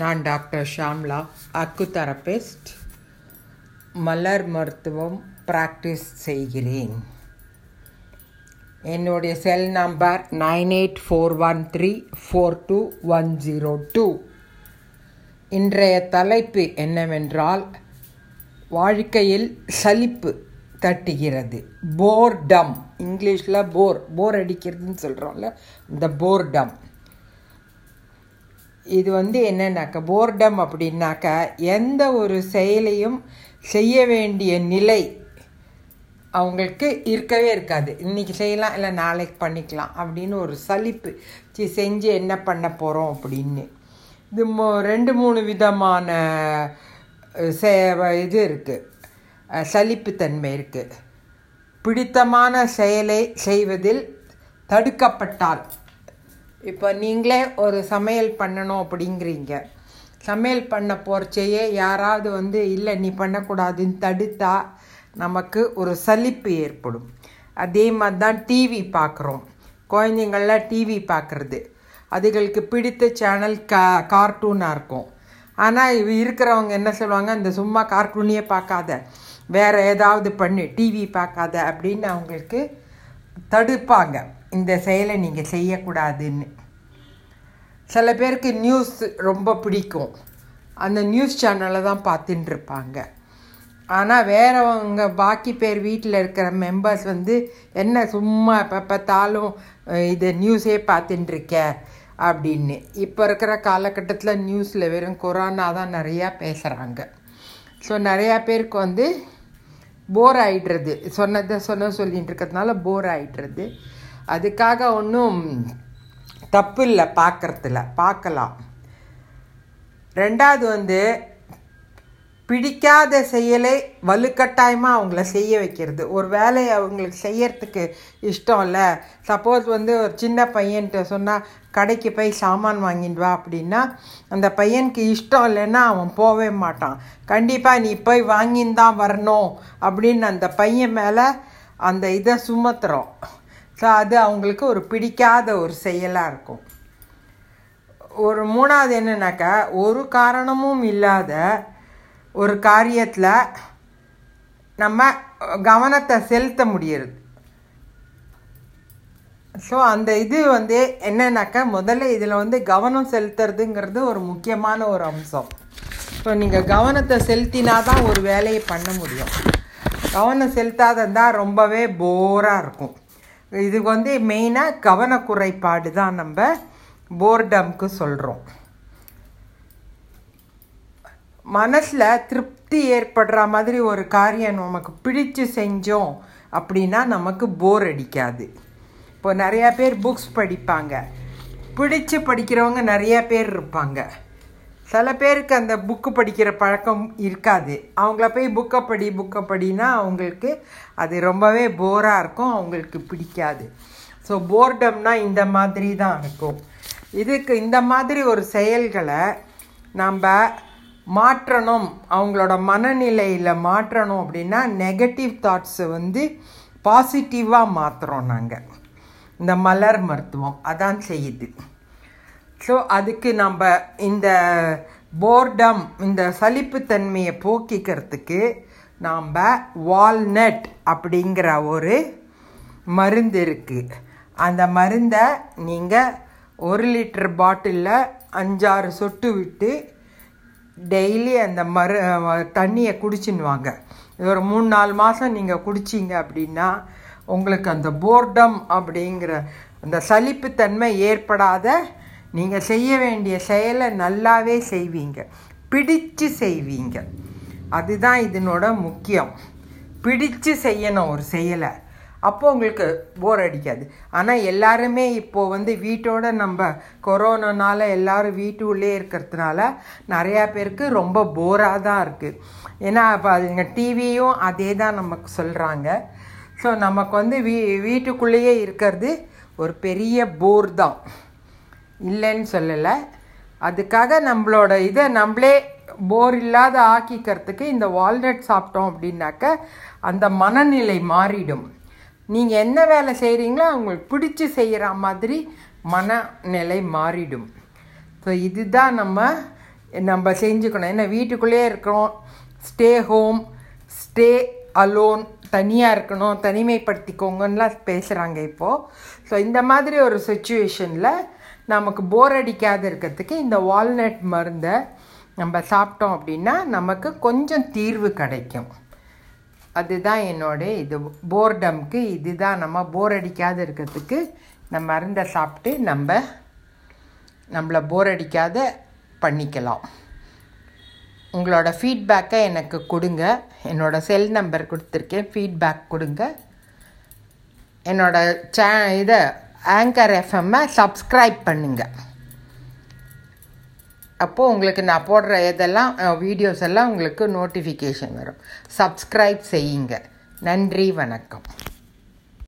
நான் டாக்டர் ஷாம்லா அக்கு தெரபிஸ்ட் மலர் மருத்துவம் ப்ராக்டிஸ் செய்கிறேன். என்னுடைய cell number nine eight four one three four two one zero two. இன்றைய தலைப்பு என்னவென்றால் வாழ்க்கையில் சலிப்பு தட்டுகிறது. போர்டம் இங்கிலீஷில் போர் போர் அடிக்கிறதுன்னு சொல்கிறோம்ல இந்த போர்டம். இது வந்து என்னன்னாக்கா போர்டம் அப்படின்னாக்கா எந்த ஒரு செயலையும் செய்ய வேண்டிய நிலை அவங்களுக்கு இருக்கவே இருக்காது. இன்றைக்கி செய்யலாம் இல்லை நாளைக்கு பண்ணிக்கலாம் அப்படின்னு ஒரு சலிப்பு. சி செஞ்சு என்ன பண்ண போகிறோம் அப்படின்னு. இது மோ ரெண்டு மூணு விதமான சே இது இருக்குது சலிப்புத்தன்மை இருக்குது பிடித்தமான செயலை செய்வதில் தடுக்கப்பட்டால் இப்போ நீங்களே ஒரு சமையல் பண்ணணும் அப்படிங்கிறீங்க. சமையல் பண்ண போகிறச்சையே யாராவது வந்து இல்லை நீ பண்ணக்கூடாதுன்னு தடுத்தா நமக்கு ஒரு சலிப்பு ஏற்படும். அதே மாதிரி தான் டிவி பார்க்குறோம் குழந்தைங்கள்லாம் டிவி பார்க்குறது அதுகளுக்கு பிடித்த சேனல் கா கார்ட்டூனாக இருக்கும். ஆனால் இவ இருக்கிறவங்க என்ன சொல்லுவாங்க? இந்த சும்மா கார்ட்டூனையே பார்க்காத வேறு ஏதாவது பண்ணு. டிவி பார்க்காத அப்படின்னு அவங்களுக்கு தடுப்பாங்க. இந்த செயலை நீங்கள் செய்யக்கூடாதுன்னு. சில பேருக்கு நியூஸ் ரொம்ப பிடிக்கும். அந்த நியூஸ் சேனலை தான் பார்த்துட்டு இருப்பாங்க ஆனால் வேறவங்க பாக்கி பேர் வீட்டில் இருக்கிற மெம்பர்ஸ் வந்து என்ன சும்மா எப்போ பார்த்தாலும் இது நியூஸே பார்த்துட்டுருக்க அப்படின்னு. இப்போ இருக்கிற காலகட்டத்தில் நியூஸில் வெறும் கொரோனா தான் நிறையா பேசுகிறாங்க ஸோ நிறையா பேருக்கு வந்து போர் ஆகிடுறது சொன்னதை சொன்ன சொல்லிகிட்டு இருக்கிறதுனால போர் ஆகிடுறது அதுக்காக ஒன்றும் தப்பு இல்லை பார்க்குறதுல பார்க்கலாம் ரெண்டாவது வந்து பிடிக்காத செயலை வலுக்கட்டாயமாக அவங்கள செய்ய வைக்கிறது. ஒரு வேலையை அவங்களுக்கு செய்யறதுக்கு இஷ்டம் இல்லை சப்போஸ் வந்து ஒரு சின்ன பையன்கிட்ட சொன்னால் கடைக்கு போய் சாமான் வாங்கிட்டு வா அப்படின்னா அந்த பையனுக்கு இஷ்டம் இல்லைன்னா அவன் போகவே மாட்டான். கண்டிப்பாக நீ போய் வாங்கின்னு தான் வரணும் அப்படின்னு அந்த பையன் மேலே அந்த இதை சுமத்துறோம். ஸோ அது அவங்களுக்கு ஒரு பிடிக்காத ஒரு செயலாக இருக்கும். ஒரு மூணாவது என்னன்னாக்கா ஒரு காரணமும் இல்லாத ஒரு காரியத்தில் நம்ம கவனத்தை செலுத்த முடியறது. ஸோ அந்த இது வந்து என்னன்னாக்கா முதல்ல இதில் வந்து கவனம் செலுத்துறதுங்கிறது ஒரு முக்கியமான ஒரு அம்சம். ஸோ நீங்கள் கவனத்தை செலுத்தினா தான் ஒரு வேலையை பண்ண முடியும். கவனம் செலுத்தாதான் ரொம்பவே போராக இருக்கும். இது வந்து மெயினாக கவனக்குறைபாடு தான் நம்ம போர்டம்க்கு சொல்கிறோம் மனசில் திருப்தி ஏற்படுற மாதிரி ஒரு காரியம் நமக்கு பிடிச்சு செஞ்சோம் அப்படின்னா நமக்கு போர் அடிக்காது. இப்போ நிறையா பேர் புக்ஸ் படிப்பாங்க. பிடிச்சு படிக்கிறவங்க நிறையா பேர் இருப்பாங்க. சில பேருக்கு அந்த புக்கு படிக்கிற பழக்கம் இருக்காது. அவங்கள போய் புக்கை படி புக்கை படினா அவங்களுக்கு அது ரொம்பவே போராக இருக்கும் அவங்களுக்கு பிடிக்காது. ஸோ போர்டம்னா இந்த மாதிரி தான் இருக்கும். இதுக்கு இந்த மாதிரி ஒரு செயல்களை நம்ம மாற்றணும். அவங்களோட மனநிலையில் மாற்றணும் அப்படின்னா நெகட்டிவ் தாட்ஸை வந்து பாசிட்டிவாக மாற்றுறோம் நாங்கள் இந்த மலர் மருத்துவம் அதான் செய்யுது. ஸோ அதுக்கு நம்ம இந்த போர்டம் இந்த சலிப்புத்தன்மையை போக்கிக்கிறதுக்கு நாம் வால்நட் அப்படிங்கிற ஒரு மருந்து இருக்குது அந்த மருந்தை நீங்கள் ஒரு லிட்டர் பாட்டிலில் அஞ்சாறு சொட்டு விட்டு டெய்லி அந்த மரு தண்ணியை குடிச்சின்னுவாங்க. இது ஒரு மூணு நாலு மாதம் நீங்கள் குடிச்சிங்க அப்படின்னா உங்களுக்கு அந்த போர்டம் அப்படிங்கிற அந்த சலிப்புத்தன்மை ஏற்படாத நீங்கள் செய்ய வேண்டிய செயலை நல்லாவே செய்வீங்க. பிடிச்சு செய்வீங்க. அதுதான் இதனோட முக்கியம். பிடிச்சு செய்யணும் ஒரு செயலை. அப்போ உங்களுக்கு போர் அடிக்காது. ஆனால் எல்லாருமே இப்போது வந்து வீட்டோட நம்ம கொரோனானால எல்லோரும் வீட்டுள்ளே இருக்கிறதுனால நிறையா பேருக்கு ரொம்ப போராக தான் இருக்குது ஏன்னா இப்போ அதுங்க டிவியும் அதே தான் நமக்கு சொல்கிறாங்க ஸோ நமக்கு வந்து வீ வீட்டுக்குள்ளேயே இருக்கிறது ஒரு பெரிய போர் தான். இல்லைன்னு சொல்லலை. அதுக்காக நம்மளோட இதை நம்மளே போர் இல்லாத ஆக்கிக்கிறதுக்கு இந்த வால்நட் சாப்பிட்டோம் அப்படின்னாக்க அந்த மனநிலை மாறிடும். நீங்கள் என்ன வேலை செய்கிறீங்களோ அவங்களுக்கு பிடிச்சி செய்கிற மாதிரி மனநிலை மாறிடும். ஸோ இதுதான் நம்ம நம்ம செஞ்சுக்கணும். ஏன்னா வீட்டுக்குள்ளேயே இருக்கிறோம். ஸ்டே ஹோம் ஸ்டே அலோன் தனியாக இருக்கணும் தனிமைப்படுத்திக்கோங்கன்னுலாம் பேசுகிறாங்க இப்போது ஸோ இந்த மாதிரி ஒரு சுச்சுவேஷனில் நமக்கு போர் அடிக்காத இருக்கிறதுக்கு இந்த வால்நட் மருந்தை நம்ம சாப்பிட்டோம் அப்படின்னா நமக்கு கொஞ்சம் தீர்வு கிடைக்கும். அதுதான் என்னோட இது போர்டம்க்கு இதுதான் நம்ம போர் அடிக்காத இருக்கிறதுக்கு இந்த மருந்தை சாப்பிட்டு நம்ம நம்மளை போர் அடிக்காத பண்ணிக்கலாம். உங்களோட ஃபீட்பேக்கை எனக்கு கொடுங்க. என்னோட செல் நம்பர் கொடுத்துருக்கேன். ஃபீட்பேக் கொடுங்க. என்னோட சே இதை ஆங்கர் எஃப்எம்மை சப்ஸ்கிரைப் பண்ணுங்கள் அப்போது உங்களுக்கு நான் போடுற இதெல்லாம் வீடியோஸ் எல்லாம் உங்களுக்கு நோட்டிஃபிகேஷன் வரும். சப்ஸ்கிரைப் செய்யுங்க. நன்றி வணக்கம்.